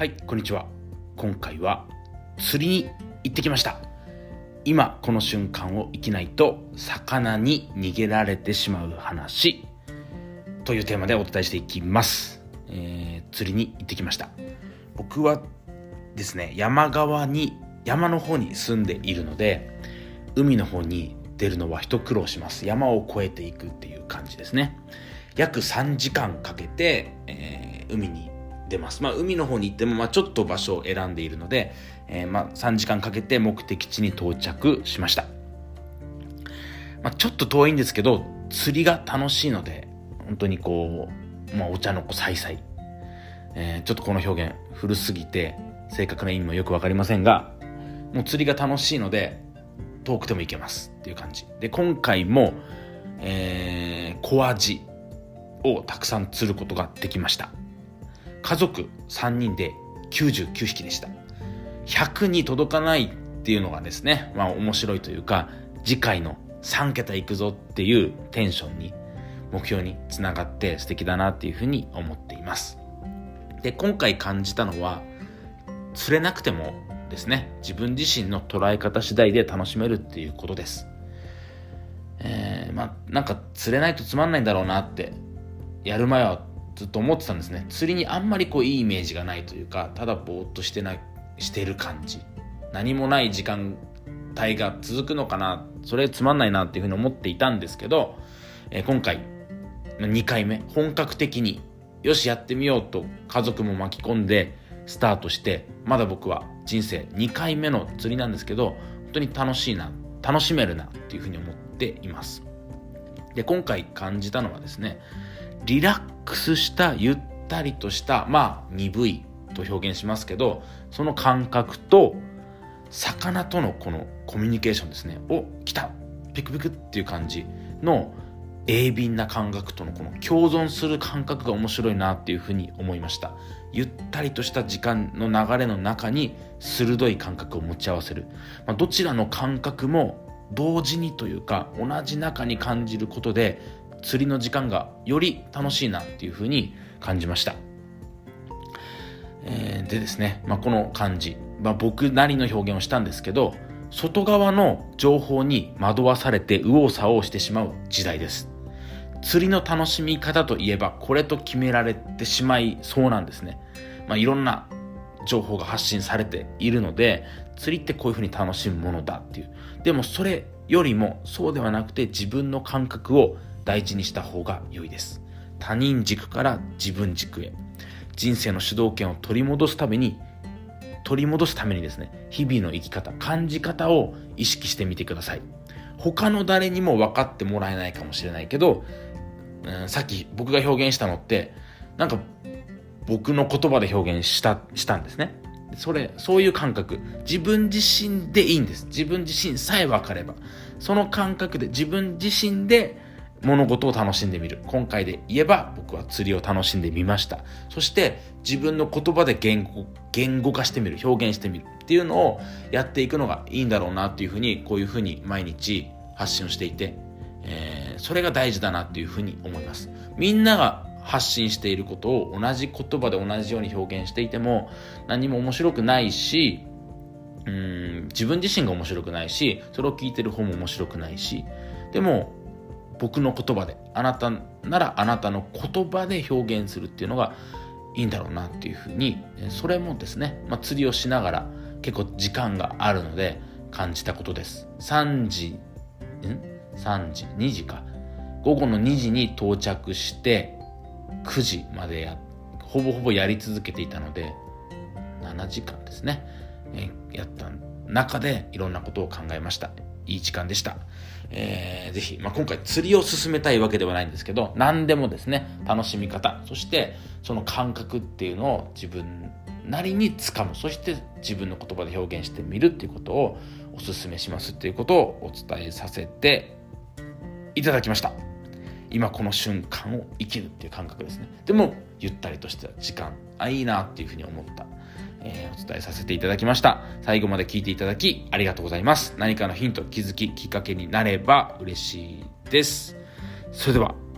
はいこんにちは。今回は釣りに行ってきました。今この瞬間を生きないと魚に逃げられてしまう話というテーマでお伝えしていきます、えー、釣りに行ってきました。僕はですね山側に山の方に住んでいるので海の方に出るのは一苦労します。山を越えていくっていう感じですね。約3時間かけて、えー、海に出ます。まあ、海の方に行っても、まあ、ちょっと場所を選んでいるので、えー、まあ、3時間かけて目的地に到着しました。まあ、ちょっと遠いんですけど、釣りが楽しいので、本当にこう、まあ、お茶の子さいさい。えー、ちょっとこの表現古すぎて、正確な意味もよくわかりませんが、もう釣りが楽しいので、遠くても行けますっていう感じ。で、今回も、えー、小アジをたくさん釣ることができました。家族3人で99匹でした。100に届かないっていうのがですね、まあ面白いというか、次回の3桁いくぞっていうテンションに、目標につながって素敵だなっていうふうに思っています。で、今回感じたのは、釣れなくてもですね、自分自身の捉え方次第で楽しめるっていうことです。えー、まあ、なんか釣れないとつまんないんだろうなって、やる前はずっと思ってたんですね。釣りにあんまりこういいイメージがないというかただぼーっとしてなしてる感じ。何もない時間帯が続くのかな。それつまんないなっていうふうに思っていたんですけど、えー、今回2回目。本格的によしやってみようと家族も巻き込んでスタートしてまだ僕は人生2回目の釣りなんですけど本当に楽しいな楽しめるなっていうふうに思っています。で今回感じたのはですねリラックスしたゆったりとしたまあ鈍いと表現しますけどその感覚と魚とのこのコミュニケーションですねお来たピクピクっていう感じの鋭敏な感覚とのこの共存する感覚が面白いなっていうふうに思いました。ゆったりとした時間の流れの中に鋭い感覚を持ち合わせる、まあ、どちらの感覚も同時にというか同じ中に感じることで釣りの時間がより楽しいなっていうふうに感じました。えー、でですね、まあ、この感じ、まあ、僕なりの表現をしたんですけど、外側の情報に惑わされて右往左往してしまう時代です。釣りの楽しみ方といえばこれと決められてしまいそうなんですね。まあ、いろんな情報が発信されているので、釣りってこういうふうに楽しむものだっていう。でもそれよりもそうではなくて自分の感覚を大事にした方が良いです。他人軸から自分軸へ。人生の主導権を取り戻すために、取り戻すためにですね、日々の生き方、感じ方を意識してみてください。他の誰にも分かってもらえないかもしれないけど、うん、さっき僕が表現したのって、なんか僕の言葉で表現した、したんですね。それ、そういう感覚。自分自身でいいんです。自分自身さえ分かれば。その感覚で自分自身で物事を楽しんでみる。今回で言えば僕は釣りを楽しんでみました。そして自分の言葉で言語言語化してみる、表現してみるっていうのをやっていくのがいいんだろうなっていうふうに、こういうふうに毎日発信をしていて、えー、それが大事だなっていうふうに思います。みんなが発信していることを同じ言葉で同じように表現していても何も面白くないし、うん自分自身が面白くないし、それを聞いてる方も面白くないし、でも僕の言葉であなたならあなたの言葉で表現するっていうのがいいんだろうなっていうふうにそれもですね、まあ、釣りをしながら結構時間があるので感じたことです。3時ん？3時？2時か。午後の2時に到着して9時までやほぼほぼやり続けていたので7時間ですね。やった中でいろんなことを考えました。いい時間でした。えー、ぜひ、まあ、今回釣りを進めたいわけではないんですけど、何でもですね、楽しみ方、そしてその感覚っていうのを自分なりにつかむ、そして自分の言葉で表現してみるっていうことをお勧めしますっていうことをお伝えさせていただきました。今この瞬間を生きるっていう感覚ですね。でも、ゆったりとした時間、あ、いいなっていうふうに思った。えー、お伝えさせていただきました。最後まで聞いていただきありがとうございます。何かのヒント、気づき、きっかけになれば嬉しいです。それでは。